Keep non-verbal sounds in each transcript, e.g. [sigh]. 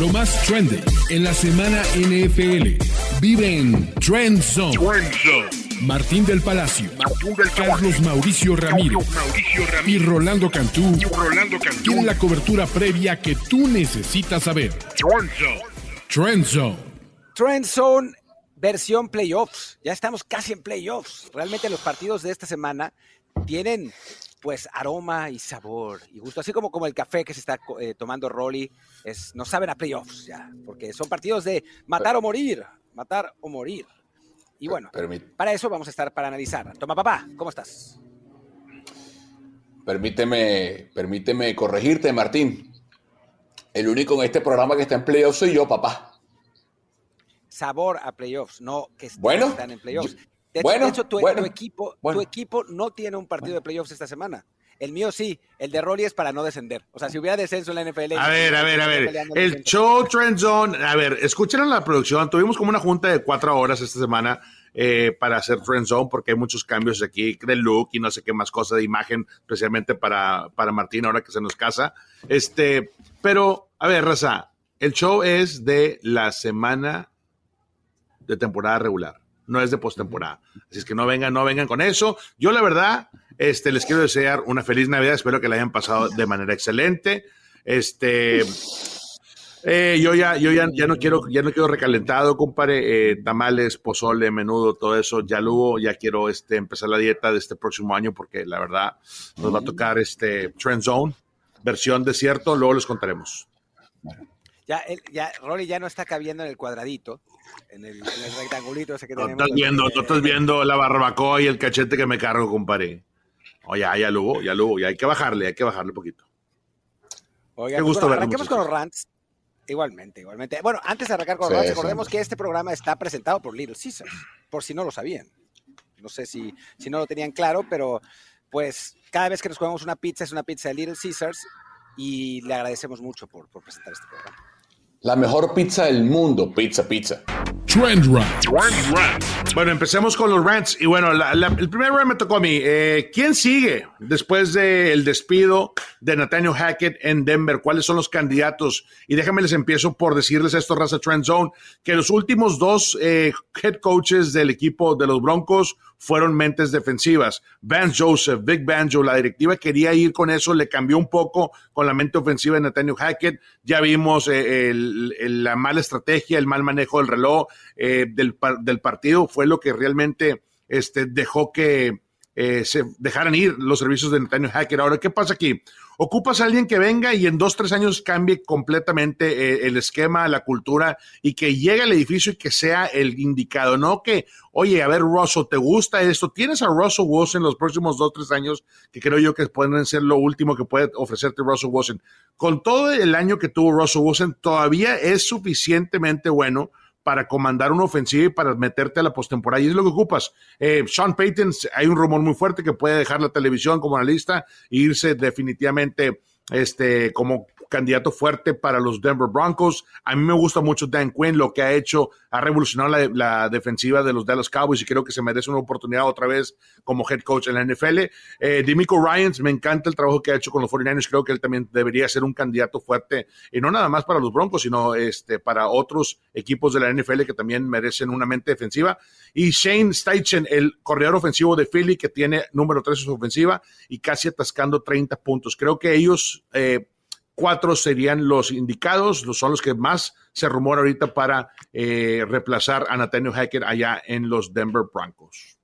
Lo más trendy en la semana NFL. Vive en Trend Zone. Martín del Palacio, Carlos Mauricio Ramírez, y Rolando Cantú, tienen la cobertura previa que tú necesitas saber. Trend Zone. Trend Zone versión playoffs. Ya estamos casi en playoffs. Realmente los partidos de esta semana tienen pues aroma y sabor y gusto, así como, como el café que se está eh, tomando Rolly, es, no saben a playoffs ya, porque son partidos de matar o morir, matar o morir. Y bueno, para eso vamos a estar para analizar. Toma papá, ¿cómo estás? Permíteme, permíteme corregirte, Martín. El único en este programa que está en playoffs soy yo, papá. Sabor a playoffs, no que bueno, están en playoffs. De hecho, tu, equipo, tu equipo no tiene un partido de playoffs esta semana. El mío sí, el de Rolly es para no descender. O sea, si hubiera descenso en la NFL. A ver, a ver, a ver. El show Trend Zone. A ver, escucharon la producción. Tuvimos como una junta de cuatro horas esta semana eh, para hacer Trend Zone porque hay muchos cambios aquí de look y no sé qué más cosas de imagen, especialmente para, para Martín ahora que se nos casa. Este, pero, a ver, Raza, el show es de la semana de temporada regular no es de postemporada. Así es que no vengan, no vengan con eso. Yo, la verdad, este, les quiero desear una feliz Navidad. Espero que la hayan pasado de manera excelente. Este, eh, yo ya, yo ya, ya no quiero, ya no quiero recalentado, compadre. Eh, tamales, pozole, menudo, todo eso, ya lo hubo. Ya quiero este, empezar la dieta de este próximo año porque la verdad nos va a tocar este Trend Zone, versión desierto. Luego les contaremos. Ya, ya, Rory ya no está cabiendo en el cuadradito en el, rectangulito ese que no Estás viendo, no estás viendo la barbacoa y el cachete que me cargo, compadre. Oye, ya, ya lo ya lo ya hay que bajarle, hay que bajarle un poquito. Qué gusto bueno, Arranquemos con los rants. Igualmente, igualmente. Bueno, antes de arrancar con los rants, recordemos que este programa está presentado por Little Caesars, por si no lo sabían. No sé si, si no lo tenían claro, pero pues cada vez que nos comemos una pizza es una pizza de Little Caesars y le agradecemos mucho por, por presentar este programa. La mejor pizza del mundo, pizza, pizza. Trend Bueno, empecemos con los rants. Y bueno, el primer rant me tocó a mí. Eh, ¿Quién sigue después del despido de Nathaniel Hackett en Denver? ¿Cuáles son los candidatos? Y déjame les empiezo por decirles esto, Raza Trend Zone, que los últimos dos eh, head coaches del equipo de los Broncos fueron mentes defensivas. Vance Joseph, Vic Banjo, la directiva quería ir con eso, le cambió un poco con la mente ofensiva de Nathaniel Hackett. Ya vimos eh, la mala estrategia, el mal manejo del reloj eh, del, del, partido, fue lo que realmente este, dejó que eh, se dejaran ir los servicios de Nathaniel Hackett. Ahora, ¿qué pasa aquí? Ocupas a alguien que venga y en dos, tres años cambie completamente eh, el esquema, la cultura y que llegue al edificio y que sea el indicado. No que, oye, a ver, Russell, ¿te gusta esto? Tienes a Russell Wilson los próximos dos, tres años que creo yo que pueden ser lo último que puede ofrecerte Russell Wilson. Con todo el año que tuvo Russell Wilson, todavía es suficientemente bueno para comandar una ofensiva y para meterte a la postemporada. Y es lo que ocupas. Eh, Sean Payton, hay un rumor muy fuerte que puede dejar la televisión como analista e irse definitivamente este, como candidato fuerte para los Denver Broncos. A mí me gusta mucho Dan Quinn, lo que ha hecho, ha revolucionado la, defensiva de los Dallas Cowboys y creo que se merece una oportunidad otra vez como head coach en la NFL. Eh, Demico Ryans, me encanta el trabajo que ha hecho con los 49ers, creo que él también debería ser un candidato fuerte y no nada más para los Broncos, sino este, para otros equipos de la NFL que también merecen una mente defensiva. Y Shane Steichen, el corredor ofensivo de Philly, que tiene número 3 en su ofensiva y casi atascando 30 puntos. Creo que ellos... Eh, cuatro serían los indicados, son los que más se rumora ahorita para eh, reemplazar a Nathaniel Hackett allá en los Denver Broncos.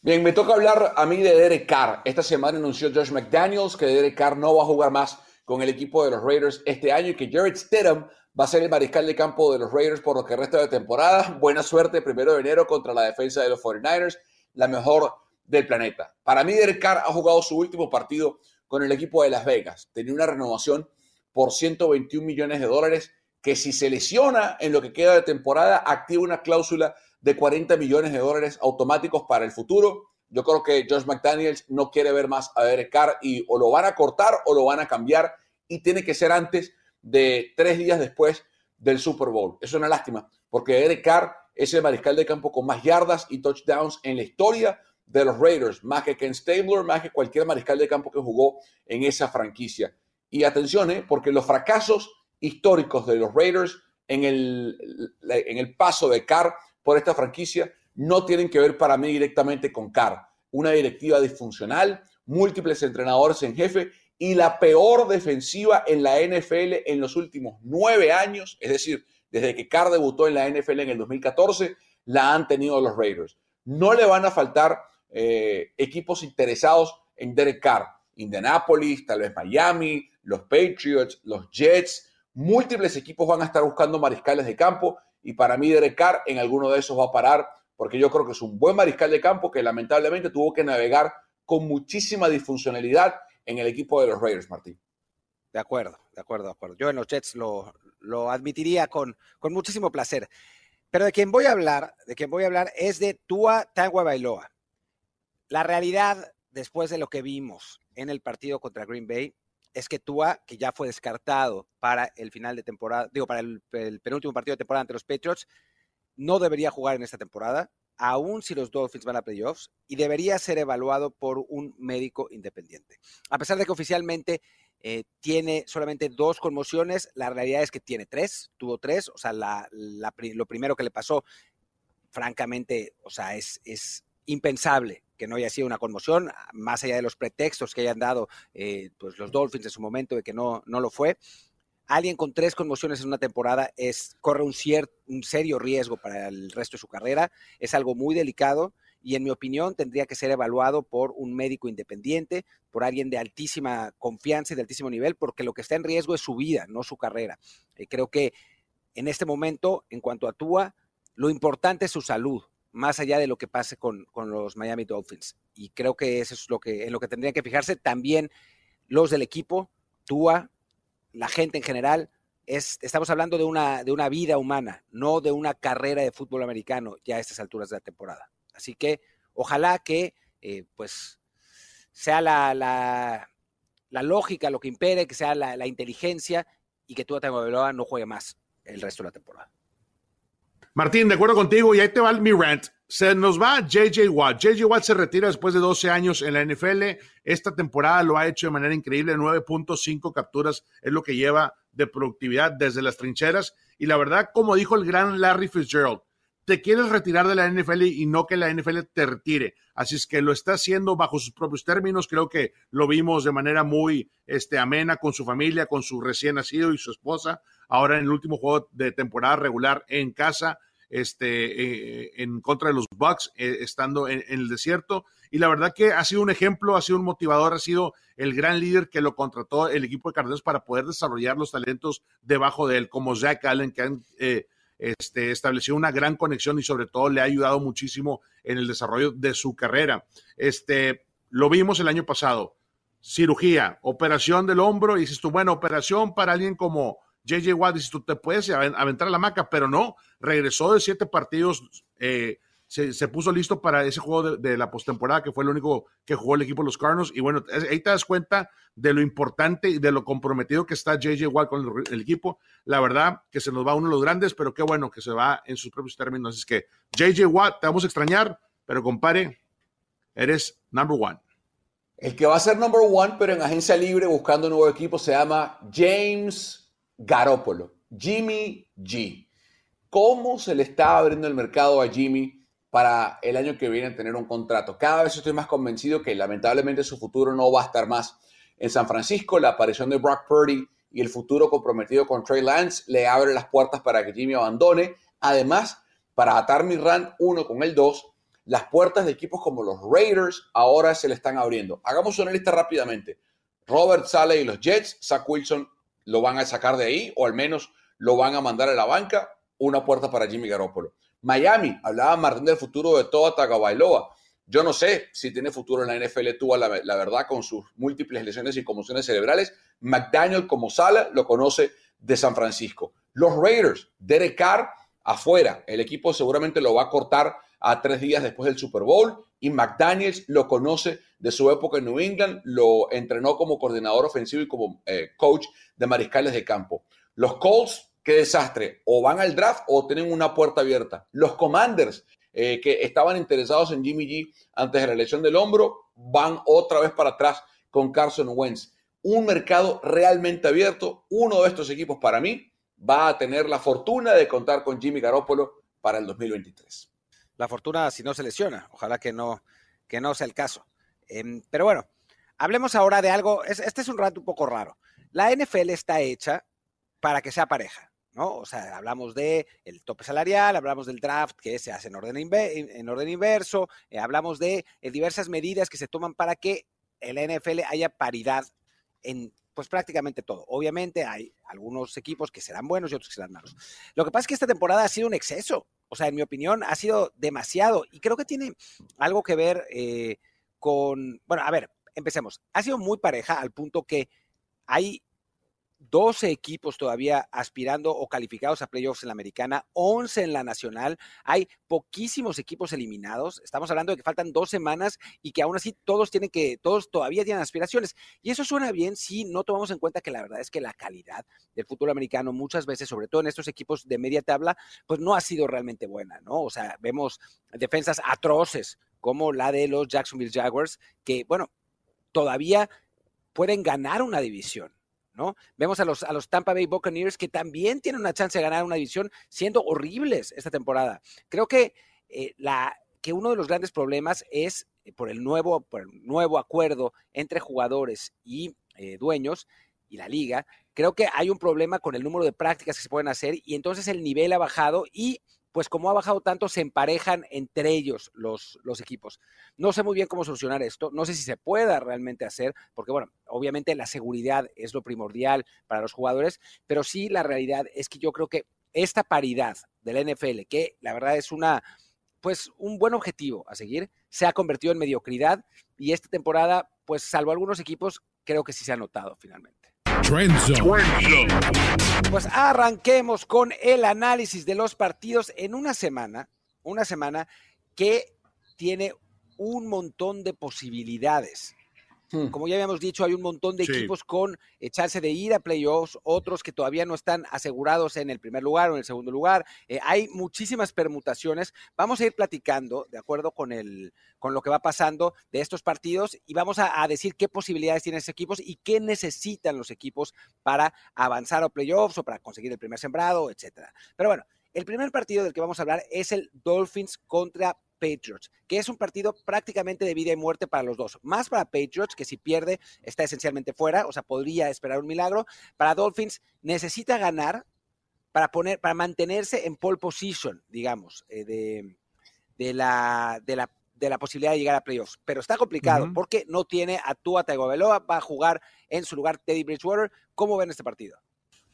Bien, me toca hablar a mí de Derek Carr. Esta semana anunció Josh McDaniels que Derek Carr no va a jugar más con el equipo de los Raiders este año y que Jared Stidham va a ser el mariscal de campo de los Raiders por lo que resta de temporada. Buena suerte primero de enero contra la defensa de los 49ers, la mejor del planeta. Para mí, Derek Carr ha jugado su último partido con el equipo de Las Vegas. Tenía una renovación por 121 millones de dólares, que si se lesiona en lo que queda de temporada, activa una cláusula de 40 millones de dólares automáticos para el futuro. Yo creo que Josh McDaniels no quiere ver más a Derek Carr y o lo van a cortar o lo van a cambiar y tiene que ser antes de tres días después del Super Bowl. Es una lástima porque Derek Carr es el mariscal de campo con más yardas y touchdowns en la historia de los Raiders, más que Ken Stabler, más que cualquier mariscal de campo que jugó en esa franquicia. Y atención, ¿eh? porque los fracasos históricos de los Raiders en el, en el paso de Carr por esta franquicia no tienen que ver para mí directamente con Carr. Una directiva disfuncional, múltiples entrenadores en jefe y la peor defensiva en la NFL en los últimos nueve años, es decir, desde que Carr debutó en la NFL en el 2014, la han tenido los Raiders. No le van a faltar eh, equipos interesados en Derek Carr. Indianapolis, tal vez Miami, los Patriots, los Jets, múltiples equipos van a estar buscando mariscales de campo y para mí Derek Carr en alguno de esos va a parar porque yo creo que es un buen mariscal de campo que lamentablemente tuvo que navegar con muchísima disfuncionalidad en el equipo de los Raiders, Martín. De acuerdo, de acuerdo, de acuerdo. Yo en los Jets lo, lo admitiría con, con muchísimo placer. Pero de quien voy a hablar, de quien voy a hablar es de Tua Bailoa. La realidad, después de lo que vimos en el partido contra Green Bay, es que Tua, que ya fue descartado para el final de temporada, digo, para el, penúltimo partido de temporada ante los Patriots, no debería jugar en esta temporada, aun si los Dolphins van a playoffs, y debería ser evaluado por un médico independiente. A pesar de que oficialmente eh, tiene solamente dos conmociones, la realidad es que tiene tres, tuvo tres, o sea, lo primero que le pasó, francamente, o sea, es impensable que no haya sido una conmoción, más allá de los pretextos que hayan dado eh, pues los Dolphins en su momento de que no, no lo fue. Alguien con tres conmociones en una temporada es, corre un, un serio riesgo para el resto de su carrera, es algo muy delicado y en mi opinión tendría que ser evaluado por un médico independiente, por alguien de altísima confianza y de altísimo nivel, porque lo que está en riesgo es su vida, no su carrera. Y creo que en este momento, en cuanto a Tua, lo importante es su salud, más allá de lo que pase con, los Miami Dolphins. Y creo que eso es lo que, en lo que tendrían que fijarse también los del equipo, Tua, la gente en general. Es, estamos hablando de una, de una vida humana, no de una carrera de fútbol americano ya a estas alturas de la temporada. Así que ojalá que eh, pues sea la, la, lógica lo que impere, que sea la, inteligencia y que Tua Tagovailoa no juegue más el resto de la temporada. Martín, de acuerdo contigo, y ahí te va mi rant. Se nos va JJ Watt. JJ Watt se retira después de 12 años en la NFL. Esta temporada lo ha hecho de manera increíble. 9.5 capturas es lo que lleva de productividad desde las trincheras. Y la verdad, como dijo el gran Larry Fitzgerald, te quieres retirar de la NFL y no que la NFL te retire. Así es que lo está haciendo bajo sus propios términos. Creo que lo vimos de manera muy este, amena con su familia, con su recién nacido y su esposa ahora en el último juego de temporada regular en casa, este, eh, en contra de los Bucks, eh, estando en, el desierto. Y la verdad que ha sido un ejemplo, ha sido un motivador, ha sido el gran líder que lo contrató el equipo de Cardinals para poder desarrollar los talentos debajo de él, como Zach Allen, que han eh, este, establecido una gran conexión y sobre todo le ha ayudado muchísimo en el desarrollo de su carrera. Este, lo vimos el año pasado. Cirugía, operación del hombro, y dices tú, bueno, operación para alguien como JJ Watt dice, tú te puedes aventar a la maca, pero no, regresó de siete partidos, eh, se, puso listo para ese juego de, la postemporada, que fue el único que jugó el equipo de los Cardinals. Y bueno, ahí te das cuenta de lo importante y de lo comprometido que está JJ Watt con el, equipo. La verdad que se nos va uno de los grandes, pero qué bueno que se va en sus propios términos. Es que JJ Watt, te vamos a extrañar, pero compare, eres number one. El que va a ser number one, pero en agencia libre buscando nuevo equipo, se llama James Garópolo, Jimmy G. ¿Cómo se le está abriendo el mercado a Jimmy para el año que viene tener un contrato? Cada vez estoy más convencido que lamentablemente su futuro no va a estar más en San Francisco. La aparición de Brock Purdy y el futuro comprometido con Trey Lance le abre las puertas para que Jimmy abandone. Además, para atar mi rant uno con el 2, las puertas de equipos como los Raiders ahora se le están abriendo. Hagamos una lista rápidamente. Robert Sale y los Jets, Zach Wilson lo van a sacar de ahí o al menos lo van a mandar a la banca. Una puerta para Jimmy Garoppolo. Miami, hablaba Martín del futuro de Toa Tagovailoa. Yo no sé si tiene futuro en la NFL, tuvo la, la, verdad con sus múltiples lesiones y conmociones cerebrales. McDaniel como sala lo conoce de San Francisco. Los Raiders, Derek Carr afuera. El equipo seguramente lo va a cortar a tres días después del Super Bowl y McDaniels lo conoce de su época en New England, lo entrenó como coordinador ofensivo y como eh, coach de mariscales de campo. Los Colts, qué desastre, o van al draft o tienen una puerta abierta. Los Commanders, eh, que estaban interesados en Jimmy G antes de la lesión del hombro, van otra vez para atrás con Carson Wentz. un mercado realmente abierto. Uno de estos equipos para mí va a tener la fortuna de contar con Jimmy Garoppolo para el 2023. La fortuna si no se lesiona, ojalá que no, que no sea el caso. Em, pero bueno, hablemos ahora de algo, este es un rato un poco raro. La NFL está hecha para que sea pareja. ¿no? O sea, hablamos de el tope salarial, hablamos del draft que se hace en orden, en orden inverso, eh, hablamos de eh, diversas medidas que se toman para que la NFL haya paridad en pues prácticamente todo. Obviamente hay algunos equipos que serán buenos y otros que serán malos. Lo que pasa es que esta temporada ha sido un exceso. O sea, en mi opinión, ha sido demasiado. Y creo que tiene algo que ver eh, con. Bueno, a ver, empecemos. Ha sido muy pareja al punto que hay 12 equipos todavía aspirando o calificados a playoffs en la americana, 11 en la nacional. Hay poquísimos equipos eliminados. Estamos hablando de que faltan dos semanas y que aún así todos tienen que, todos todavía tienen aspiraciones. Y eso suena bien si no tomamos en cuenta que la verdad es que la calidad del fútbol americano muchas veces, sobre todo en estos equipos de media tabla, pues no ha sido realmente buena, ¿no? O sea, vemos defensas atroces como la de los Jacksonville Jaguars, que, bueno, todavía pueden ganar una división. ¿No? Vemos a los, a los Tampa Bay Buccaneers que también tienen una chance de ganar una división siendo horribles esta temporada. Creo que, eh, la, que uno de los grandes problemas es eh, por el nuevo, por el nuevo acuerdo entre jugadores y eh, dueños y la liga. Creo que hay un problema con el número de prácticas que se pueden hacer y entonces el nivel ha bajado y pues como ha bajado tanto, se emparejan entre ellos los, equipos. No sé muy bien cómo solucionar esto, no sé si se pueda realmente hacer, porque bueno, obviamente la seguridad es lo primordial para los jugadores, pero sí la realidad es que yo creo que esta paridad del NFL, que la verdad es una, pues un buen objetivo a seguir, se ha convertido en mediocridad y esta temporada, pues salvo algunos equipos, creo que sí se ha notado finalmente. Pues arranquemos con el análisis de los partidos en una semana, una semana que tiene un montón de posibilidades. Hmm. Como ya habíamos dicho, hay un montón de equipos con echarse de ir a playoffs, otros que todavía no están asegurados en el primer lugar o en el segundo lugar. Eh, hay muchísimas permutaciones. Vamos a ir platicando, de acuerdo con, el, con lo que va pasando de estos partidos, y vamos a, a decir qué posibilidades tienen esos equipos y qué necesitan los equipos para avanzar a playoffs o para conseguir el primer sembrado, etcétera. Pero bueno, el primer partido del que vamos a hablar es el Dolphins contra Patriots, que es un partido prácticamente de vida y muerte para los dos. Más para Patriots, que si pierde está esencialmente fuera, o sea, podría esperar un milagro. Para Dolphins necesita ganar para poner, para mantenerse en pole position, digamos, eh, de, de, la, de, la, de la posibilidad de llegar a playoffs. Pero está complicado porque no tiene a Tua Tagovailoa, va a jugar en su lugar Teddy Bridgewater. ¿Cómo ven este partido?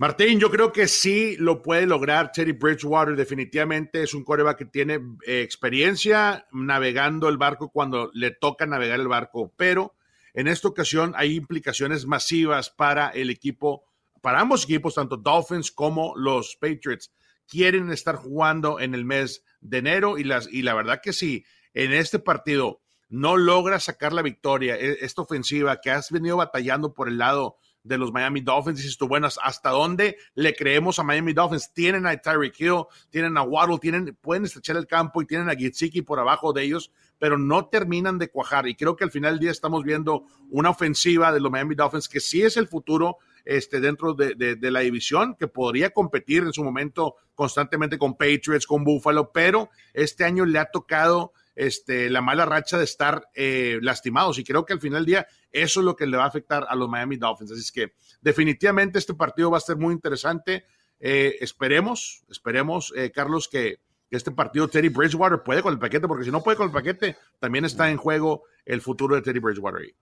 Martín, yo creo que sí lo puede lograr Teddy Bridgewater. Definitivamente es un coreback que tiene eh, experiencia navegando el barco cuando le toca navegar el barco, pero en esta ocasión hay implicaciones masivas para el equipo, para ambos equipos, tanto Dolphins como los Patriots. Quieren estar jugando en el mes de enero y, las, y la verdad que sí, en este partido no logra sacar la victoria, e, esta ofensiva que has venido batallando por el lado de los Miami Dolphins. Dices tú, bueno, ¿hasta dónde le creemos a Miami Dolphins? Tienen a Tyreek Hill, tienen a Waddle, tienen, pueden estrechar el campo y tienen a Gitsiki por abajo de ellos, pero no terminan de cuajar. Y creo que al final del día estamos viendo una ofensiva de los Miami Dolphins que sí es el futuro este, dentro de, de, la división, que podría competir en su momento constantemente con Patriots, con Buffalo, pero este año le ha tocado este, la mala racha de estar eh, lastimados. Y creo que al final del día eso es lo que le va a afectar a los Miami Dolphins. Así es que definitivamente este partido va a ser muy interesante. Eh, esperemos, esperemos, eh, Carlos, que este partido Teddy Bridgewater puede con el paquete, porque si no puede con el paquete, también está en juego el futuro de Teddy Bridgewater.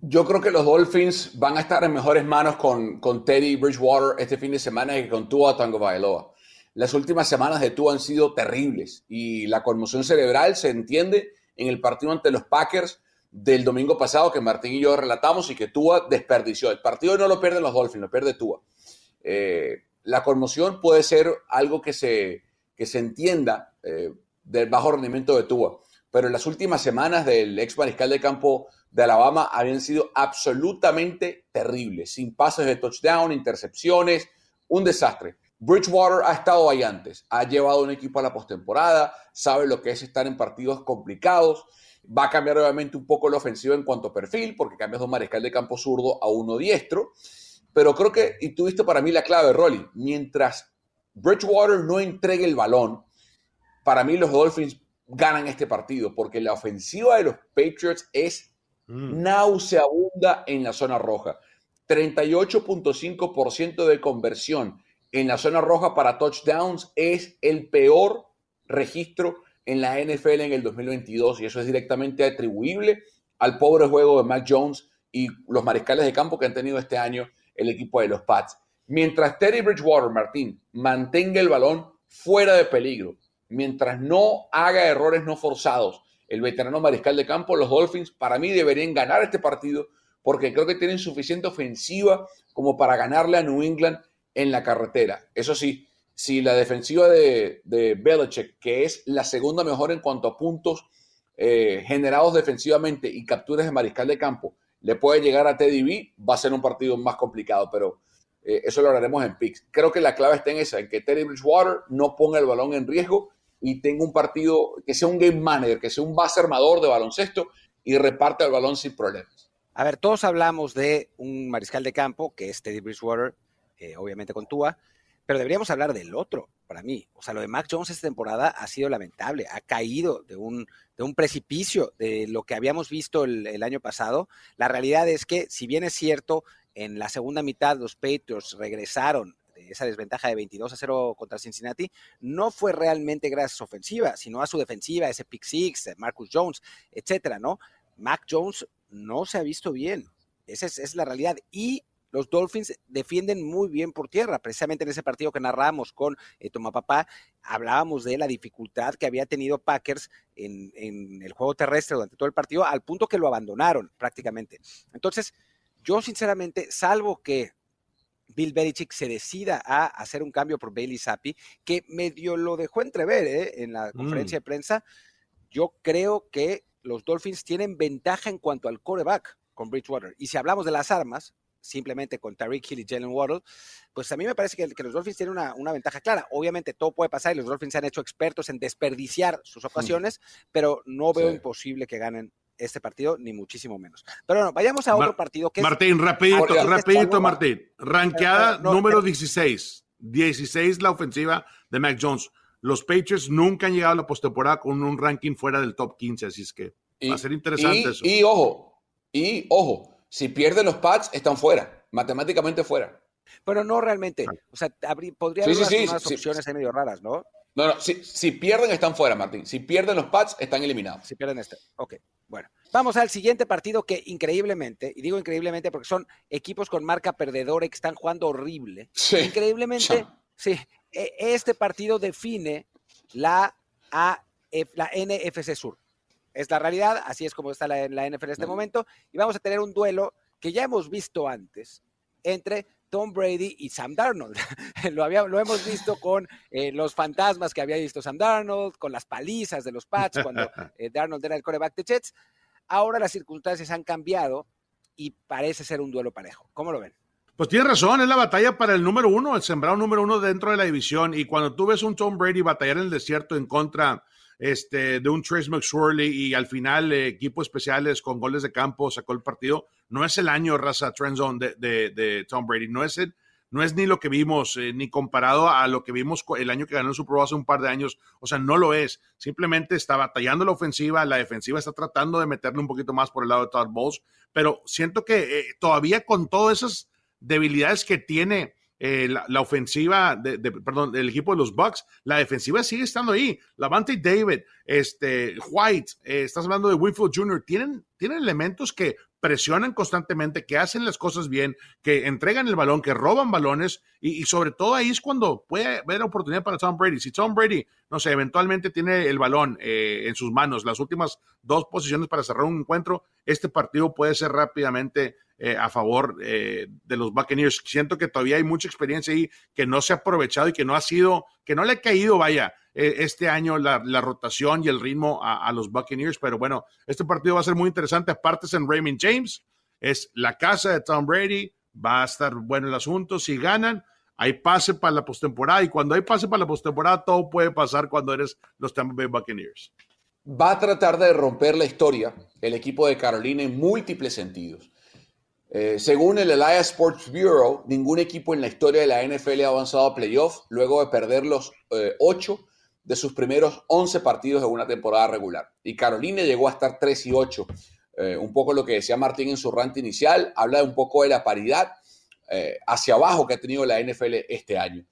Yo creo que los Dolphins van a estar en mejores manos con, con Teddy Bridgewater este fin de semana que con Tua Tango Bailoa. Las últimas semanas de Tua han sido terribles y la conmoción cerebral se entiende en el partido ante los Packers del domingo pasado que Martín y yo relatamos y que Tua desperdició. El partido no lo pierden los Dolphins, lo pierde Tua. Eh, la conmoción puede ser algo que se, que se entienda eh, del bajo rendimiento de Tua, pero las últimas semanas del ex mariscal de campo de Alabama habían sido absolutamente terribles, sin pases de touchdown, intercepciones, un desastre. Bridgewater ha estado ahí antes, ha llevado un equipo a la postemporada, sabe lo que es estar en partidos complicados, va a cambiar obviamente un poco la ofensiva en cuanto a perfil, porque cambias de un mariscal de campo zurdo a uno diestro, pero creo que, y tuviste para mí la clave, Rolly, mientras Bridgewater no entregue el balón, para mí los Dolphins ganan este partido, porque la ofensiva de los Patriots es mm. nauseabunda en la zona roja. 38.5% de conversión en la zona roja para touchdowns es el peor registro en la NFL en el 2022 y eso es directamente atribuible al pobre juego de Mac Jones y los mariscales de campo que han tenido este año el equipo de los Pats. Mientras Teddy Bridgewater, Martín, mantenga el balón fuera de peligro, mientras no haga errores no forzados, el veterano mariscal de campo, los Dolphins, para mí deberían ganar este partido porque creo que tienen suficiente ofensiva como para ganarle a New England en la carretera. Eso sí, si la defensiva de, de Belichick, que es la segunda mejor en cuanto a puntos eh, generados defensivamente y capturas de mariscal de campo, le puede llegar a Teddy B, va a ser un partido más complicado, pero eh, eso lo haremos en picks. Creo que la clave está en esa, en que Teddy Bridgewater no ponga el balón en riesgo y tenga un partido que sea un game manager, que sea un base armador de baloncesto y reparte el balón sin problemas. A ver, todos hablamos de un mariscal de campo, que es Teddy Bridgewater, eh, obviamente con Tua, pero deberíamos hablar del otro, para mí. O sea, lo de Mac Jones esta temporada ha sido lamentable, ha caído de un, de un precipicio de lo que habíamos visto el, año pasado. La realidad es que, si bien es cierto, en la segunda mitad los Patriots regresaron esa desventaja de 22 a 0 contra Cincinnati, no fue realmente gracias a su ofensiva, sino a su defensiva, ese pick six, Marcus Jones, etcétera, ¿no? Mac Jones no se ha visto bien. Esa es, la realidad. Y los Dolphins defienden muy bien por tierra. Precisamente en ese partido que narramos con eh, Papá, hablábamos de la dificultad que había tenido Packers en, en, el juego terrestre durante todo el partido, al punto que lo abandonaron prácticamente. Entonces, yo sinceramente, salvo que Bill Belichick se decida a hacer un cambio por Bailey Zappi, que medio lo dejó entrever ¿eh? en la conferencia mm. de prensa, yo creo que los Dolphins tienen ventaja en cuanto al coreback con Bridgewater. Y si hablamos de las armas, simplemente con Tariq Hill y Jalen Waddle, pues a mí me parece que, los Dolphins tienen una, ventaja clara. Obviamente todo puede pasar y los Dolphins se han hecho expertos en desperdiciar sus ocasiones, pero no veo imposible que ganen este partido, ni muchísimo menos. Pero bueno, vayamos a otro partido que Martín, rapidito, rapidito, Martín. Ranqueada número 16. 16 la ofensiva de Mac Jones. Los Patriots nunca han llegado a la postemporada con un ranking fuera del top 15, así es que va a ser interesante eso. Y ojo, y ojo, si pierden los Pats, están fuera, matemáticamente fuera. Pero no realmente. O sea, podría haber unas opciones medio raras, ¿no? No, no, si, si, pierden están fuera, Martín. Si pierden los Pats, están eliminados. Si pierden este. Ok, bueno. Vamos al siguiente partido que increíblemente, y digo increíblemente porque son equipos con marca perdedora que están jugando horrible. Sí. Increíblemente, sí, e, este partido define la, la NFC Sur. Es la realidad, así es como está la, la NFL en este momento. Y vamos a tener un duelo que ya hemos visto antes entre Tom Brady y Sam Darnold. [laughs] lo, lo hemos visto con eh, los fantasmas que había visto Sam Darnold, con las palizas de los Pats cuando [laughs] eh, Darnold era el coreback de Jets. Ahora las circunstancias han cambiado y parece ser un duelo parejo. ¿Cómo lo ven? Pues tiene razón, es la batalla para el número uno, el sembrado número uno dentro de la división. Y cuando tú ves un Tom Brady batallar en el desierto en contra este, de un Trace McSorley y al final eh, equipos especiales con goles de campo sacó el partido. No es el año, raza, trend zone de, de, Tom Brady. No es, el, no es ni lo que vimos, eh, ni comparado a lo que vimos el año que ganó el Super Bowl hace un par de años. O sea, no lo es. Simplemente está batallando la ofensiva, la defensiva está tratando de meterle un poquito más por el lado de Todd Bowles, pero siento que eh, todavía con todas esas debilidades que tiene eh, la, ofensiva, de, perdón, del equipo de los Bucks, la defensiva sigue estando ahí. Lavante David, este, White, eh, estás hablando de Winfield Jr., tienen, tienen elementos que presionan constantemente, que hacen las cosas bien, que entregan el balón, que roban balones y, sobre todo ahí es cuando puede haber oportunidad para Tom Brady. Si Tom Brady, no sé, eventualmente tiene el balón eh, en sus manos, las últimas dos posiciones para cerrar un encuentro, este partido puede ser rápidamente eh, a favor eh, de los Buccaneers. Siento que todavía hay mucha experiencia ahí que no se ha aprovechado y que no ha sido, que no le ha caído, vaya, eh, este año la, rotación y el ritmo a, los Buccaneers. Pero bueno, este partido va a ser muy interesante. Aparte es en Raymond James, es la casa de Tom Brady, va a estar bueno el asunto. Si ganan, hay pase para la postemporada y cuando hay pase para la postemporada todo puede pasar cuando eres los Tampa Bay Buccaneers. Va a tratar de romper la historia el equipo de Carolina en múltiples sentidos. Eh, según el Elias Sports Bureau, ningún equipo en la historia de la NFL ha avanzado a playoffs luego de perder los eh, ocho de sus primeros 11 partidos de una temporada regular. Y Carolina llegó a estar 3 y 8. Eh, un poco lo que decía Martín en su rant inicial, habla un poco de la paridad eh, hacia abajo que ha tenido la NFL este año.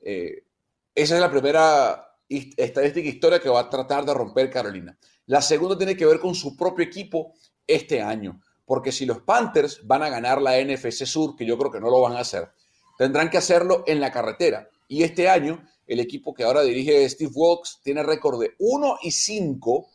Esa es la primera estadística historia que va a tratar de romper Carolina. La segunda tiene que ver con su propio equipo este año, porque si los Panthers van a ganar la NFC Sur, que yo creo que no lo van a hacer, tendrán que hacerlo en la carretera. Y este año, el equipo que ahora dirige Steve Wilkes tiene récord de 1 y 5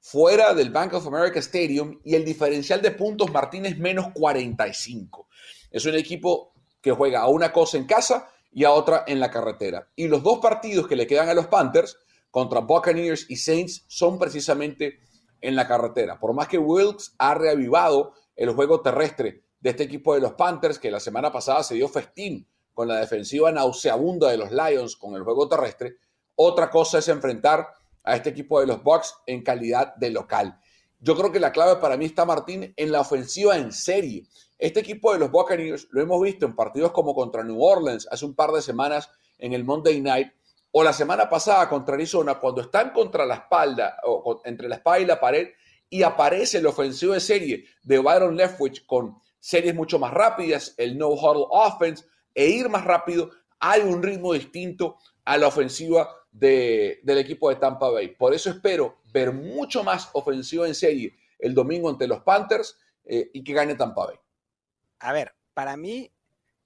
fuera del Bank of America Stadium y el diferencial de puntos Martínez menos 45. Es un equipo que juega a una cosa en casa y a otra en la carretera. Y los dos partidos que le quedan a los Panthers contra Buccaneers y Saints son precisamente en la carretera. Por más que Wilkes ha reavivado el juego terrestre de este equipo de los Panthers, que la semana pasada se dio festín con la defensiva nauseabunda de los Lions con el juego terrestre, otra cosa es enfrentar a este equipo de los Bucks en calidad de local. Yo creo que la clave para mí está, Martín, en la ofensiva en serie. Este equipo de los Buccaneers lo hemos visto en partidos como contra New Orleans hace un par de semanas en el Monday Night o la semana pasada contra Arizona cuando están contra la espalda o entre la espalda y la pared y aparece la ofensiva de serie de Byron Leftwich con series mucho más rápidas, el no huddle offense e ir más rápido, hay un ritmo distinto a la ofensiva del equipo de Tampa Bay. Por eso espero ver mucho más ofensiva en serie el domingo ante los Panthers eh, y que gane Tampa Bay. A ver, para mí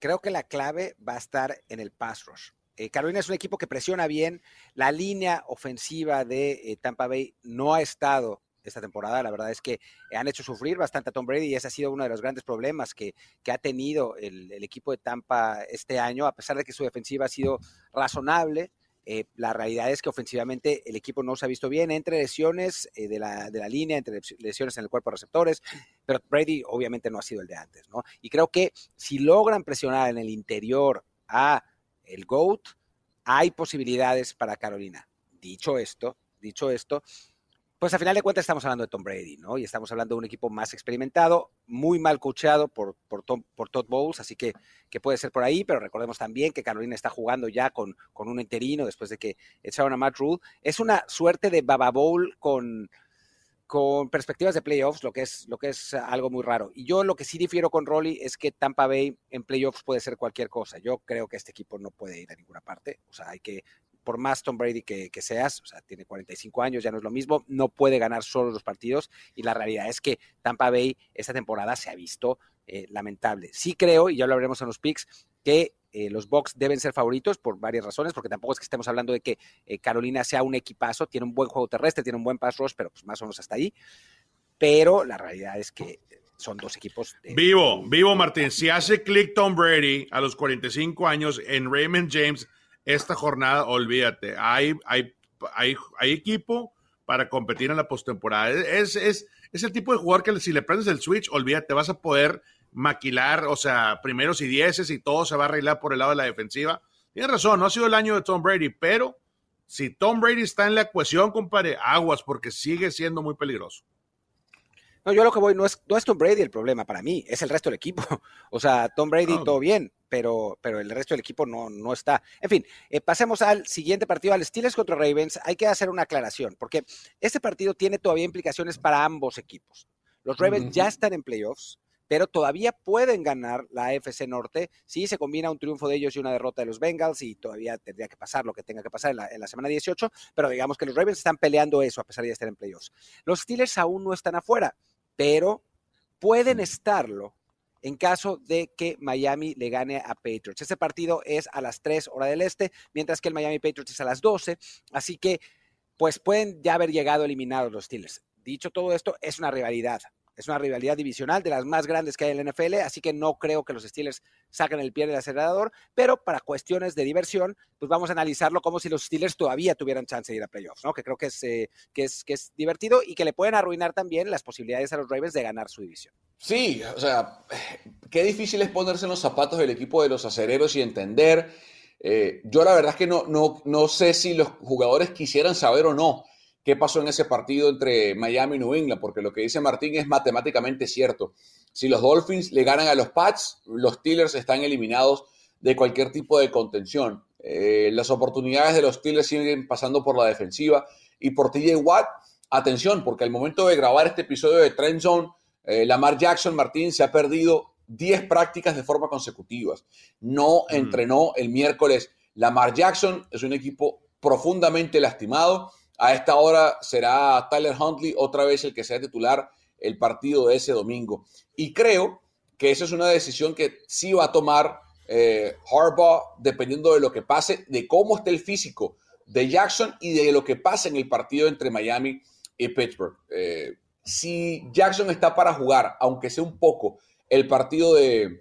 creo que la clave va a estar en el pass rush. Eh, Carolina es un equipo que presiona bien. La línea ofensiva de eh, Tampa Bay no ha estado esta temporada. La verdad es que han hecho sufrir bastante a Tom Brady y ese ha sido uno de los grandes problemas que, ha tenido el, equipo de Tampa este año, a pesar de que su defensiva ha sido razonable. Eh, la realidad es que ofensivamente el equipo no se ha visto bien entre lesiones de, la, de, la, línea, entre lesiones en el cuerpo de receptores, pero Brady obviamente no ha sido el de antes, ¿no? Y creo que si logran presionar en el interior a el GOAT, hay posibilidades para Carolina. Dicho esto, dicho esto, pues a final de cuentas estamos hablando de Tom Brady, ¿no? Y estamos hablando de un equipo más experimentado, muy mal coachado por, por, por Todd Bowles, así que, que, puede ser por ahí, pero recordemos también que Carolina está jugando ya con, con un interino después de que echaron a Matt Rule. Es una suerte de Baba Bowl con, con perspectivas de playoffs, lo que, es, lo que es algo muy raro. Y yo lo que sí difiero con Rolly es que Tampa Bay en playoffs puede ser cualquier cosa. Yo creo que este equipo no puede ir a ninguna parte. O sea, hay que por más Tom Brady que, seas, o sea, tiene 45 años, ya no es lo mismo, no puede ganar solo los partidos y la realidad es que Tampa Bay esta temporada se ha visto eh, lamentable. Sí creo, y ya lo veremos en los picks, que eh, los Bucks deben ser favoritos por varias razones, porque tampoco es que estemos hablando de que eh, Carolina sea un equipazo, tiene un buen juego terrestre, tiene un buen pass rush, pero pues más o menos hasta ahí. Pero la realidad es que son dos equipos. Vivo, vivo Martín. Si hace click Tom Brady a los 45 años en Raymond James, esta jornada, olvídate, hay, hay, hay, hay equipo para competir en la postemporada. Es, es, es el tipo de jugador que si le prendes el switch, olvídate, vas a poder maquilar, o sea, primeros y dieces y todo se va a arreglar por el lado de la defensiva. Tienes razón, no ha sido el año de Tom Brady, pero si Tom Brady está en la ecuación, compadre, aguas, porque sigue siendo muy peligroso. No, yo lo que voy, no es, no es Tom Brady el problema para mí, es el resto del equipo. [laughs] O sea, Tom Brady todo bien, pero, pero el resto del equipo no, no está. En fin, eh, pasemos al siguiente partido, al Steelers contra Ravens. Hay que hacer una aclaración, porque este partido tiene todavía implicaciones para ambos equipos. Los Ravens ya están en playoffs, pero todavía pueden ganar la AFC Norte si se combina un triunfo de ellos y una derrota de los Bengals y todavía tendría que pasar lo que tenga que pasar en la, en la semana 18, pero digamos que los Ravens están peleando eso a pesar de estar en playoffs. Los Steelers aún no están afuera pero pueden estarlo en caso de que Miami le gane a Patriots. Ese partido es a las 3 horas del este, mientras que el Miami Patriots es a las 12, así que pues pueden ya haber llegado eliminados los Steelers. Dicho todo esto, es una rivalidad. Es una rivalidad divisional de las más grandes que hay en la NFL, así que no creo que los Steelers saquen el pie del acelerador, pero para cuestiones de diversión, pues vamos a analizarlo como si los Steelers todavía tuvieran chance de ir a playoffs, ¿no? Que creo que es, eh, que es, que es divertido y que le pueden arruinar también las posibilidades a los Ravens de ganar su división. Sí, o sea, qué difícil es ponerse en los zapatos del equipo de los acereros y entender. Eh, yo la verdad es que no, no, no sé si los jugadores quisieran saber o no qué pasó en ese partido entre Miami y New England, porque lo que dice Martín es matemáticamente cierto. Si los Dolphins le ganan a los Pats, los Steelers están eliminados de cualquier tipo de contención. Eh, las oportunidades de los Steelers siguen pasando por la defensiva y por TJ Watt. Atención, porque al momento de grabar este episodio de Trend Zone, eh, Lamar Jackson Martín se ha perdido 10 prácticas de forma consecutiva. No mm. entrenó el miércoles. Lamar Jackson es un equipo profundamente lastimado a esta hora será Tyler Huntley otra vez el que sea titular el partido de ese domingo. Y creo que esa es una decisión que sí va a tomar eh, Harbaugh dependiendo de lo que pase, de cómo esté el físico de Jackson y de lo que pase en el partido entre Miami y Pittsburgh. Eh, si Jackson está para jugar, aunque sea un poco, el partido de,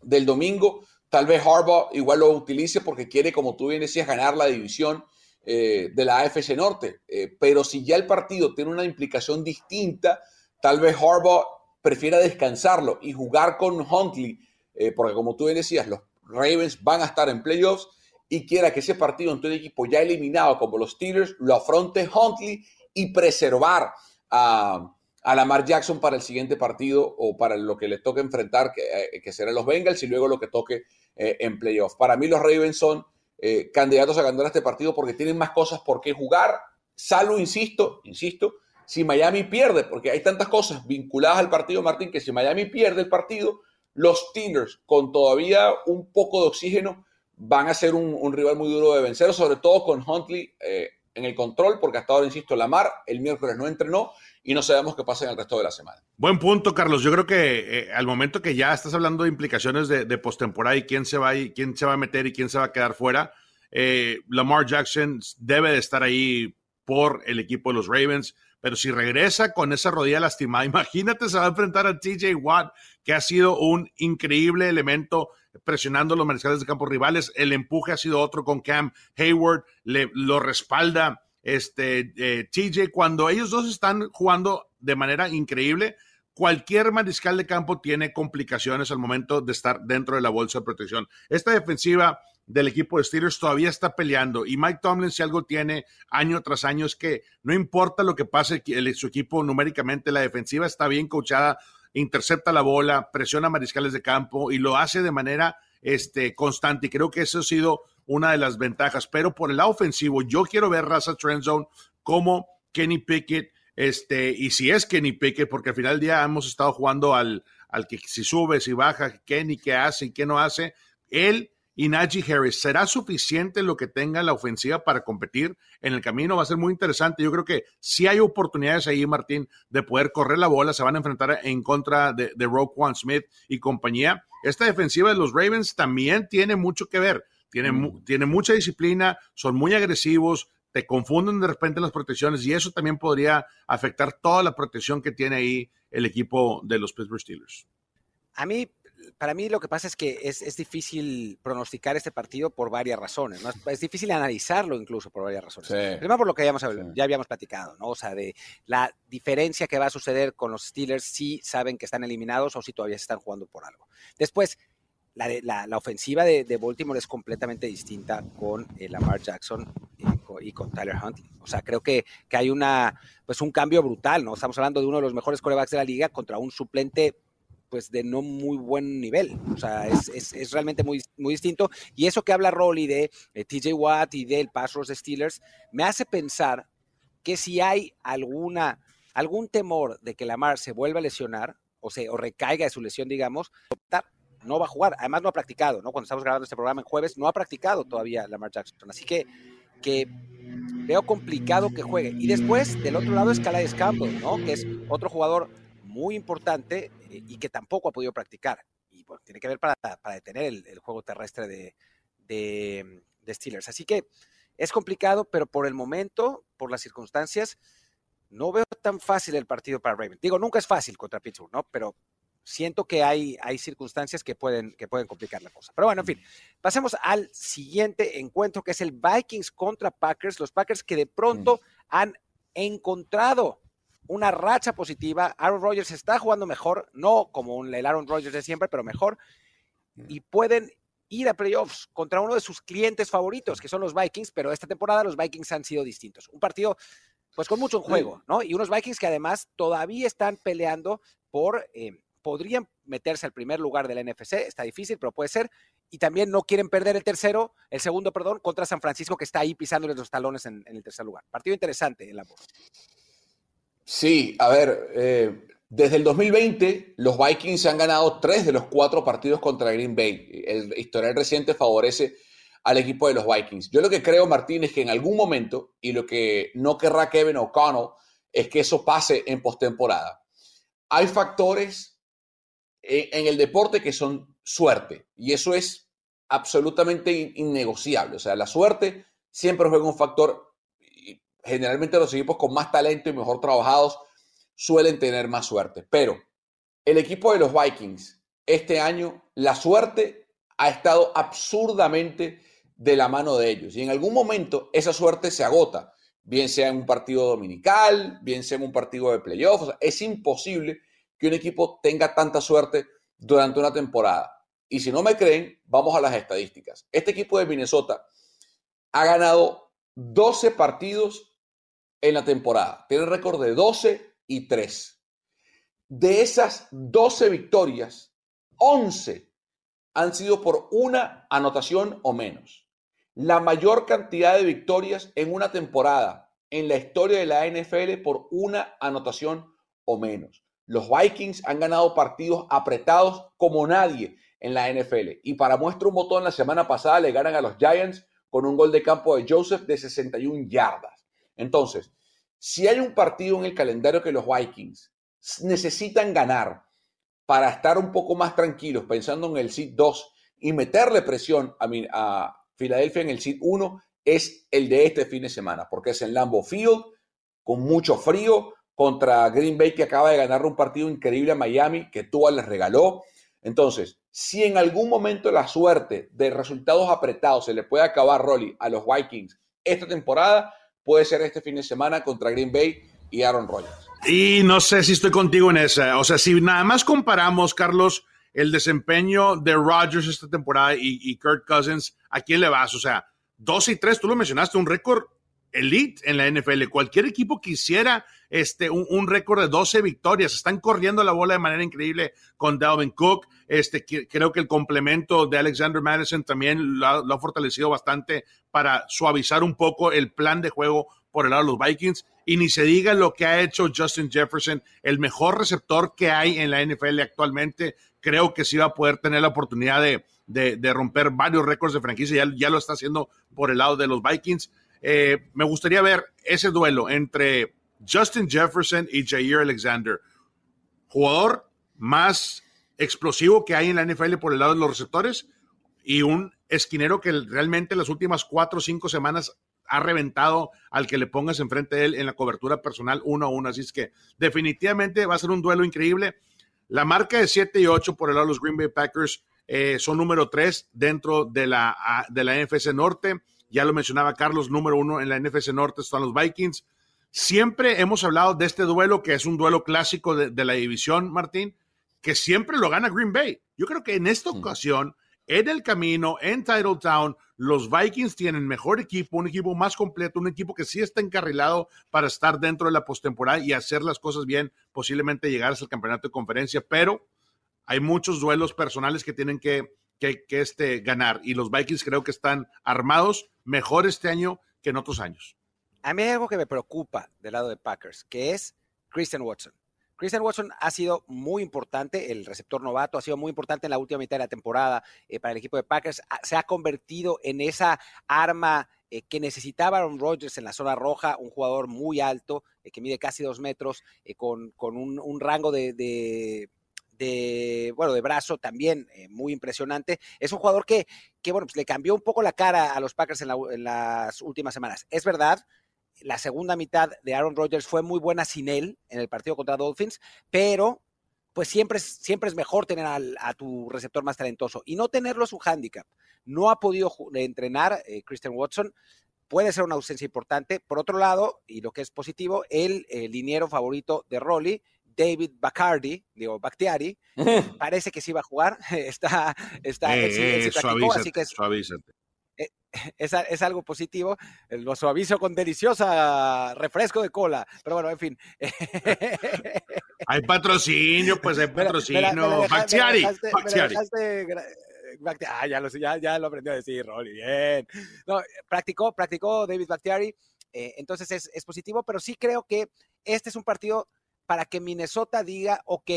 del domingo, tal vez Harbaugh igual lo utilice porque quiere, como tú bien decías, ganar la división eh, de la AFC Norte. Eh, pero si ya el partido tiene una implicación distinta, tal vez Harbaugh prefiera descansarlo y jugar con Huntley, eh, porque como tú bien decías, los Ravens van a estar en playoffs y quiera que ese partido en todo equipo ya eliminado como los Steelers lo afronte Huntley y preservar a, a Lamar Jackson para el siguiente partido o para lo que le toque enfrentar, que, que serán los Bengals y luego lo que toque en playoffs. Para mí los Ravens son eh, candidatos a ganar este partido porque tienen más cosas por qué jugar, salvo, insisto, insisto, si Miami pierde, porque hay tantas cosas vinculadas al partido, Martín, que si Miami pierde el partido, los Steelers, con todavía un poco de oxígeno, van a ser un, rival muy duro de vencer, sobre todo con Huntley eh, en el control, porque hasta ahora, insisto, Lamar el miércoles no entrenó y no sabemos qué pasa en el resto de la semana. Buen punto, Carlos. Yo creo que eh, al momento que ya estás hablando de implicaciones de, postemporada y quién se va y quién se va a meter y quién se va a quedar fuera, eh, Lamar Jackson debe de estar ahí por el equipo de los Ravens. Pero si regresa con esa rodilla lastimada, [laughs] imagínate, se va a enfrentar a TJ Watt, que ha sido un increíble elemento presionando a los mariscales de campo rivales. El empuje ha sido otro con Cam Hayward, le, lo respalda este, eh, TJ, cuando ellos dos están jugando de manera increíble, cualquier mariscal de campo tiene complicaciones al momento de estar dentro de la bolsa de protección. Esta defensiva del equipo de Steelers todavía está peleando y Mike Tomlin si algo tiene año tras año es que no importa lo que pase su equipo numéricamente, la defensiva está bien coachada, intercepta la bola, presiona mariscales de campo y lo hace de manera este, constante y creo que eso ha sido una de las ventajas. Pero por el lado ofensivo, yo quiero ver Raza Trend Zone como Kenny Pickett, este, y si es Kenny Pickett, porque al final del día hemos estado jugando al, al que si sube, si baja, Kenny, qué hace y qué no hace. Él y Najee Harris, ¿será suficiente lo que tenga la ofensiva para competir en el camino? Va a ser muy interesante. Yo creo que si hay oportunidades ahí, Martín, de poder correr la bola. Se van a enfrentar en contra de, de Roquan Smith y compañía. Esta defensiva de los Ravens también tiene mucho que ver tienen, mm. mucha disciplina, son muy agresivos, te confunden de repente las protecciones y eso también podría afectar toda la protección que tiene ahí el equipo de los Pittsburgh Steelers. A mí, para mí lo que pasa es que es, difícil pronosticar este partido por varias razones, ¿no? Es difícil analizarlo incluso por varias razones. Primero por lo que ya, ya habíamos platicado, ¿no? O sea, de la diferencia que va a suceder con los Steelers si saben que están eliminados o si todavía se están jugando por algo. Después, la, la, ofensiva de, de, Baltimore es completamente distinta con eh, Lamar Jackson y con, Tyler Huntley. O sea, creo que, que, hay una, pues un cambio brutal, ¿no? Estamos hablando de uno de los mejores corebacks de la liga contra un suplente pues de no muy buen nivel. O sea, es, es, es realmente muy, muy distinto. Y eso que habla Rolly de, de TJ Watt y del pass rush de Steelers, me hace pensar que si hay alguna, algún temor de que Lamar se vuelva a lesionar, o, se, o recaiga de su lesión, digamos, no va a jugar. Además, no ha practicado, ¿no? Cuando estamos grabando este programa en jueves, no ha practicado todavía Lamar Jackson. Así que, que veo complicado que juegue. Y después, del otro lado, es Calais Campbell, ¿no? Que es otro jugador muy importante eh, y que tampoco ha podido practicar. Y bueno, tiene que ver para, para detener el, juego terrestre de, de, de Steelers. Así que es complicado, pero por el momento, por las circunstancias, no veo tan fácil el partido para Ravens. Digo, nunca es fácil contra Pittsburgh, ¿no? Pero siento que hay, hay circunstancias que pueden, que pueden complicar la cosa. Pero bueno, en fin, pasemos al siguiente encuentro que es el Vikings contra Packers. Los Packers que de pronto han encontrado una racha positiva. Aaron Rodgers está jugando mejor, no como el Aaron Rodgers de siempre, pero mejor. Y pueden ir a playoffs contra uno de sus clientes favoritos, que son los Vikings, pero esta temporada los Vikings han sido distintos. Un partido pues con mucho en juego, ¿no? Y unos Vikings que además todavía están peleando por, eh, podrían meterse al primer lugar del NFC, está difícil, pero puede ser, y también no quieren perder el tercero, el segundo, perdón, contra San Francisco, que está ahí pisándoles los talones en, el tercer lugar. Partido interesante el ambos. Sí, a ver, eh, desde el 2020 los Vikings han ganado tres de los cuatro partidos contra Green Bay. El historial reciente favorece al equipo de los Vikings. Yo lo que creo, Martín, es que en algún momento, y lo que no querrá Kevin O'Connell, es que eso pase en postemporada. Hay factores en, el deporte que son suerte, y eso es absolutamente innegociable. O sea, la suerte siempre juega un factor, generalmente los equipos con más talento y mejor trabajados suelen tener más suerte. Pero el equipo de los Vikings, este año, la suerte ha estado absurdamente de la mano de ellos. Y en algún momento esa suerte se agota, bien sea en un partido dominical, bien sea en un partido de playoffs. es imposible que un equipo tenga tanta suerte durante una temporada. Y si no me creen, vamos a las estadísticas. Este equipo de Minnesota ha ganado 12 partidos en la temporada. Tiene récord de 12 y 3. De esas 12 victorias, 11 han sido por una anotación o menos la mayor cantidad de victorias en una temporada en la historia de la NFL por una anotación o menos. Los Vikings han ganado partidos apretados como nadie en la NFL. Y para muestra un botón, la semana pasada le ganan a los Giants con un gol de campo de Joseph de 61 yardas. Entonces, si hay un partido en el calendario que los Vikings necesitan ganar para estar un poco más tranquilos pensando en el SID 2 y meterle presión a, a, Filadelfia en el SID 1 es el de este fin de semana, porque es en Lambeau Field, con mucho frío, contra Green Bay, que acaba de ganar un partido increíble a Miami, que Tua les regaló. Entonces, si en algún momento la suerte de resultados apretados se le puede acabar, Rolly, a los Vikings esta temporada, puede ser este fin de semana contra Green Bay y Aaron Rodgers. Y no sé si estoy contigo en esa. O sea, si nada más comparamos, Carlos, el desempeño de Rodgers esta temporada y, y Kurt Cousins, ¿a quién le vas? O sea, 12 y 3, tú lo mencionaste, un récord elite en la NFL. Cualquier equipo quisiera este, un, récord de 12 victorias. Están corriendo la bola de manera increíble con Dalvin Cook. Este, creo que el complemento de Alexander Madison también lo ha, fortalecido bastante para suavizar un poco el plan de juego por el lado de los Vikings. Y ni se diga lo que ha hecho Justin Jefferson, el mejor receptor que hay en la NFL actualmente creo que sí va a poder tener la oportunidad de, romper varios récords de franquicia. Ya, ya, lo está haciendo por el lado de los Vikings. Eh, me gustaría ver ese duelo entre Justin Jefferson y Jair Alexander. Jugador más explosivo que hay en la NFL por el lado de los receptores y un esquinero que realmente las últimas cuatro o cinco semanas ha reventado al que le pongas enfrente de él en la cobertura personal uno a uno. Así es que definitivamente va a ser un duelo increíble. La marca de 7 y 8 por el lado de los Green Bay Packers eh, son número 3 dentro de la, de la NFC Norte. Ya lo mencionaba Carlos, número 1 en la NFC Norte están los Vikings. Siempre hemos hablado de este duelo, que es un duelo clásico de, la división, Martín, que siempre lo gana Green Bay. Yo creo que en esta ocasión en el camino, en Titletown, los Vikings tienen mejor equipo, un equipo más completo, un equipo que sí está encarrilado para estar dentro de la postemporada y hacer las cosas bien, posiblemente llegar hasta el campeonato de conferencia, pero hay muchos duelos personales que tienen que, que, este, ganar y los Vikings creo que están armados mejor este año que en otros años. A mí hay algo que me preocupa del lado de Packers, que es Christian Watson. Christian Watson ha sido muy importante, el receptor novato ha sido muy importante en la última mitad de la temporada eh, para el equipo de Packers. Se ha convertido en esa arma eh, que necesitaba Aaron Rodgers en la zona roja, un jugador muy alto, eh, que mide casi dos metros, con, un, rango de, bueno, de brazo también muy impresionante. Es un jugador que, que bueno, pues le cambió un poco la cara a los Packers en, las últimas semanas. Es verdad, la segunda mitad de Aaron Rodgers fue muy buena sin él en el partido contra Dolphins, pero pues siempre es, siempre es mejor tener a tu receptor más talentoso y no tenerlo es un hándicap. No ha podido entrenar eh, Christian Watson, puede ser una ausencia importante. Por otro lado, y lo que es positivo, el, liniero favorito de Rolly, David Bacardi, digo, Bactiari, [laughs] parece que sí va a jugar. [laughs] está, está, eh, así que es, [laughs] es, algo positivo. Lo suavizo con deliciosa refresco de cola. Pero bueno, en fin. [laughs] hay [laughs] patrocinio, pues hay patrocinio. Bactiari. Ah, ya lo, ya, ya lo aprendió a decir, Rolly, bien. No, practicó, practicó David Bactiari, eh, entonces es, es, positivo, pero sí creo que este es un partido para que Minnesota diga, ok,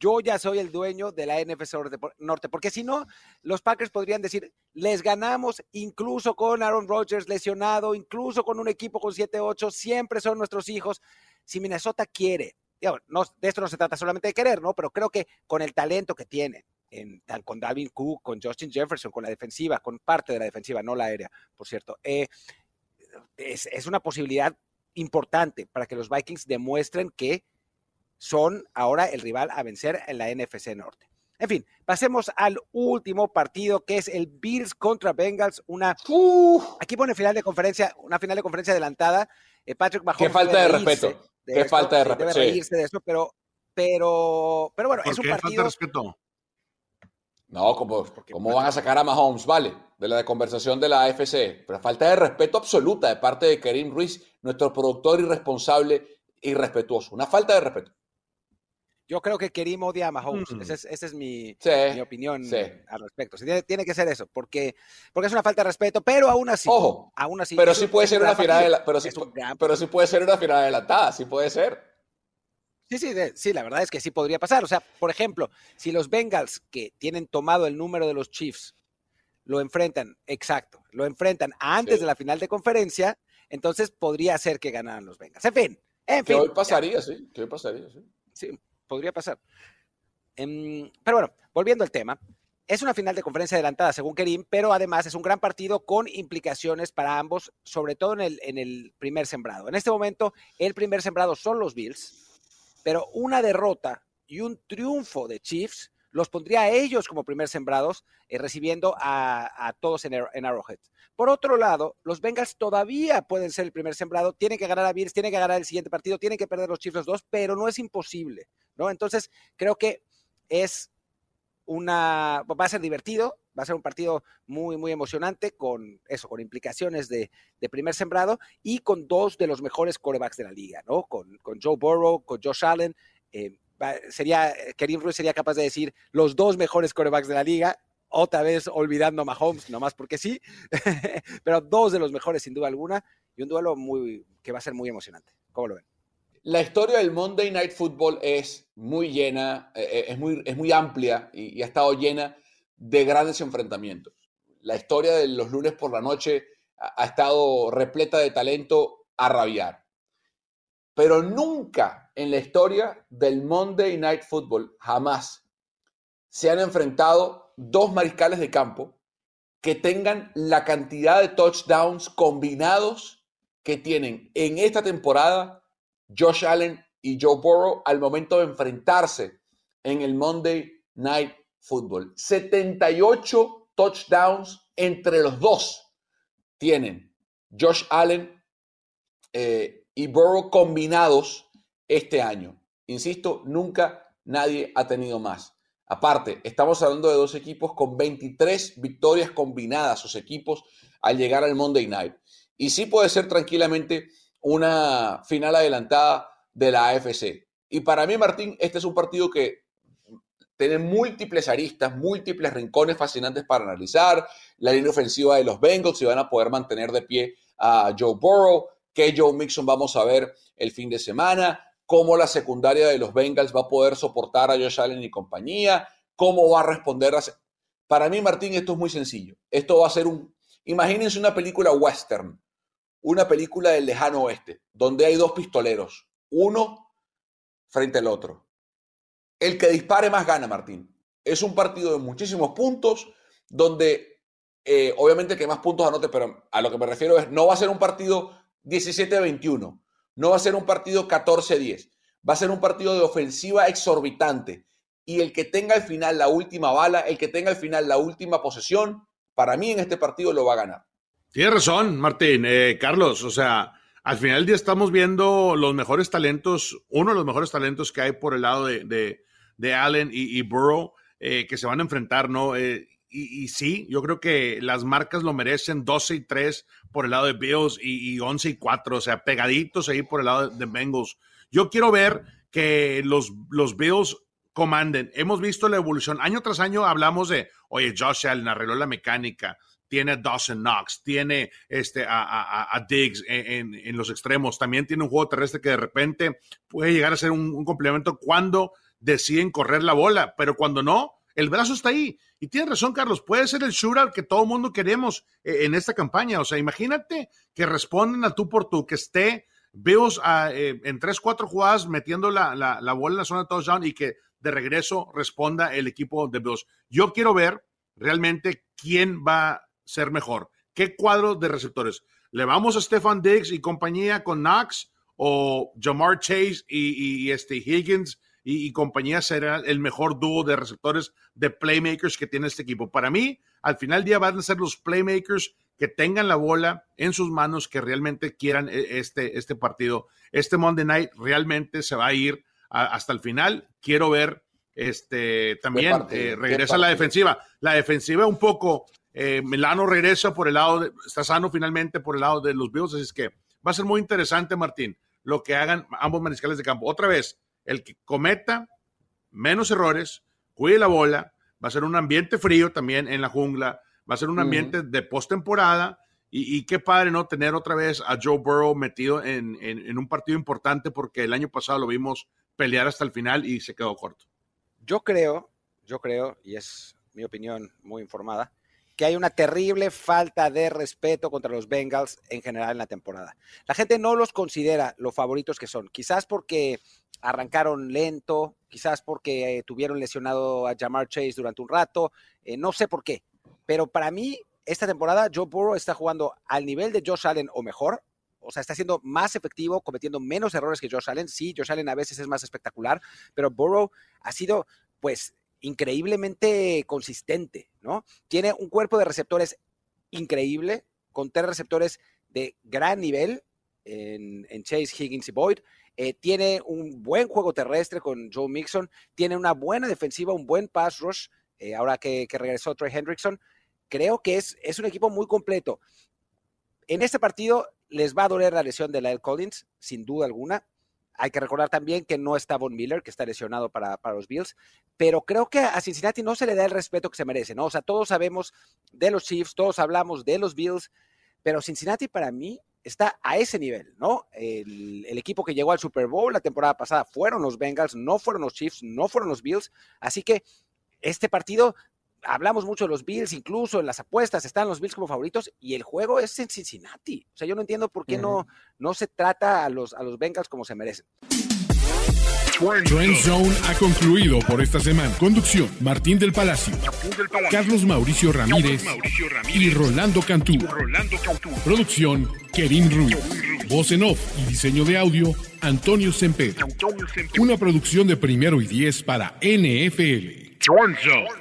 yo ya soy el dueño de la NFC Norte, porque si no, los Packers podrían decir, les ganamos incluso con Aaron Rodgers lesionado, incluso con un equipo con 7-8, siempre son nuestros hijos. Si Minnesota quiere, no, de esto no se trata solamente de querer, ¿no? Pero creo que con el talento que tiene, en, con Dalvin Cook, con Justin Jefferson, con la defensiva, con parte de la defensiva, no la aérea, por cierto. Eh, es, una posibilidad importante para que los Vikings demuestren que son ahora el rival a vencer en la NFC Norte. En fin, pasemos al último partido que es el Bills contra Bengals. Una aquí pone final de conferencia, una final de conferencia adelantada. Eh, Patrick Mahomes. Qué falta de respeto. Qué falta de respeto. Debe reírse de eso, pero, pero, pero bueno, es un partido. Falta de respeto? No, como, ¿cómo van a sacar a Mahomes? Vale, de la conversación de la AFC. Pero falta de respeto absoluta de parte de Karim Ruiz, nuestro productor irresponsable y respetuoso. Una falta de respeto. Yo creo que Kerim odia a Mahomes. Mm. Esa es, mi, opinión al respecto. tiene, que ser eso, porque, porque es una falta de respeto, pero aún así. Ojo, aún así. Pero sí puede ser una final, de pero, sí, pero sí puede ser una final adelantada, sí puede ser. Sí, sí, sí, la verdad es que sí podría pasar. O sea, por ejemplo, si los Bengals, que tienen tomado el número de los Chiefs, lo enfrentan, exacto, lo enfrentan antes de la final de conferencia, entonces podría ser que ganaran los Bengals. En fin, en fin. Que hoy pasaría, sí, que hoy pasaría, sí. Sí, podría pasar. Em, pero bueno, volviendo al tema, es una final de conferencia adelantada, según Kerim, pero además es un gran partido con implicaciones para ambos, sobre todo en el, en el primer sembrado. En este momento, el primer sembrado son los Bills pero una derrota y un triunfo de Chiefs los pondría a ellos como primer sembrados, eh, recibiendo a, todos en, Arrowhead. Por otro lado, los Bengals todavía pueden ser el primer sembrado, tienen que ganar a Bills, tienen que ganar el siguiente partido, tienen que perder los Chiefs los dos, pero no es imposible, ¿no? Entonces, creo que es una, va a ser divertido, va a ser un partido muy, muy emocionante con eso, con implicaciones de, primer sembrado y con dos de los mejores corebacks de la liga, ¿no? Con, con Joe Burrow, con Josh Allen. Eh, sería, Kerim Ruiz sería capaz de decir los dos mejores corebacks de la liga, otra vez olvidando a Mahomes, nomás porque sí, [laughs] pero dos de los mejores sin duda alguna y un duelo muy, que va a ser muy emocionante. ¿Cómo lo ven? La historia del Monday Night Football es muy llena, eh, eh, es, muy, es muy amplia y, ha estado llena de grandes enfrentamientos. La historia de los lunes por la noche ha, estado repleta de talento a rabiar. Pero nunca en la historia del Monday Night Football, jamás, se han enfrentado dos mariscales de campo que tengan la cantidad de touchdowns combinados que tienen en esta temporada Josh Allen y Joe Burrow al momento de enfrentarse en el Monday Night Football. 78 touchdowns entre los dos tienen Josh Allen eh, y Burrow combinados este año. Insisto, nunca nadie ha tenido más. Aparte, estamos hablando de dos equipos con 23 victorias combinadas, sus equipos, al llegar al Monday Night. Y sí puede ser tranquilamente una final adelantada de la AFC. Y para mí, Martín, este es un partido que tiene múltiples aristas, múltiples rincones fascinantes para analizar. La línea ofensiva de los Bengals, si van a poder mantener de pie a Joe Burrow, qué Joe Mixon vamos a ver el fin de semana, cómo la secundaria de los Bengals va a poder soportar a Josh Allen y compañía, cómo va a responder. Para mí, Martín, esto es muy sencillo. Esto va a ser un... Imagínense una película western una película del lejano oeste, donde hay dos pistoleros, uno frente al otro. El que dispare más gana, Martín. Es un partido de muchísimos puntos, donde eh, obviamente que más puntos anote, pero a lo que me refiero es, no va a ser un partido 17-21. No va a ser un partido 14-10. Va a ser un partido de ofensiva exorbitante. Y el que tenga al final la última bala, el que tenga al final la última posesión, para mí en este partido lo va a ganar. Tienes razón, Martín. Eh, Carlos, o sea, al final del día estamos viendo los mejores talentos, uno de los mejores talentos que hay por el lado de, de, Allen y, Burrow, eh, que se van a enfrentar, ¿no? Eh, y, sí, yo creo que las marcas lo merecen 12 y 3 por el lado de Bills y, y 11 y 4, o sea, pegaditos ahí por el lado de Bengals. Yo quiero ver que los, los Bills comanden. Hemos visto la evolución. Año tras año hablamos de, oye, Josh Allen arregló la mecánica, tiene a Dawson Knox, tiene este, a, Diggs en, los extremos, también tiene un juego terrestre que de repente puede llegar a ser un, complemento cuando deciden correr la bola, pero cuando no, el brazo está ahí. Y tiene razón, Carlos, puede ser el shootout que todo mundo queremos eh, en esta campaña. O sea, imagínate que responden a tú por tú, que esté Bills eh, en tres, cuatro jugadas metiendo la, la, bola en la zona de touchdown y que de regreso responda el equipo de Bills. Yo quiero ver realmente quién va ser mejor? ¿Qué cuadro de receptores? ¿Le vamos a Stefan Diggs y compañía con Knox o Jamar Chase y, este Higgins y, compañía será el mejor dúo de receptores de playmakers que tiene este equipo? Para mí, al final del día van a ser los playmakers que tengan la bola en sus manos, que realmente quieran e, este, este partido. Este Monday Night realmente se va a ir hasta el final. Quiero ver este también eh, regresa la defensiva. La defensiva un poco eh, Milano regresa por el lado, de, está sano finalmente por el lado de los Bills, así es que va a ser muy interesante, Martín, lo que hagan ambos mariscales de campo. Otra vez, el que cometa menos errores, cuide la bola, va a ser un ambiente frío también en la jungla, va a ser un ambiente de postemporada. Y, y, qué padre, ¿no? Tener otra vez a Joe Burrow metido en, en un partido importante porque el año pasado lo vimos pelear hasta el final y se quedó corto. Yo creo, yo creo, y es mi opinión muy informada, que hay una terrible falta de respeto contra los Bengals en general en la temporada. La gente no los considera los favoritos que son, quizás porque arrancaron lento, quizás porque eh, tuvieron lesionado a Jamar Chase durante un rato, eh, no sé por qué, pero para mí esta temporada Joe Burrow está jugando al nivel de Josh Allen o mejor, o sea, está siendo más efectivo, cometiendo menos errores que Josh Allen. Sí, Josh Allen a veces es más espectacular, pero Burrow ha sido, pues, increíblemente consistente, ¿no? Tiene un cuerpo de receptores increíble, con tres receptores de gran nivel en, Chase, Higgins y Boyd. Eh, tiene un buen juego terrestre con Joe Mixon, tiene una buena defensiva, un buen pass rush, eh, ahora que, regresó Trey Hendrickson. Creo que es, es un equipo muy completo. En este partido les va a doler la lesión de Lyle Collins, sin duda alguna. Hay que recordar también que no está Von Miller, que está lesionado para, los Bills, pero creo que a Cincinnati no se le da el respeto que se merece, ¿no? O sea, todos sabemos de los Chiefs, todos hablamos de los Bills, pero Cincinnati para mí está a ese nivel, ¿no? El, equipo que llegó al Super Bowl la temporada pasada fueron los Bengals, no fueron los Chiefs, no fueron los Bills, así que este partido hablamos mucho de los Bills, incluso en las apuestas están los Bills como favoritos y el juego es en Cincinnati. O sea, yo no entiendo por qué no, no se trata a los, a los Bengals como se merecen. Trend Zone ha concluido por esta semana. Conducción: Martín del Palacio, Carlos Mauricio Ramírez, y Rolando Cantú. Producción: Kerim Ruiz. Voz en off y diseño de audio: Antonio Semper. Una producción de primero y diez para NFL. Trend Zone.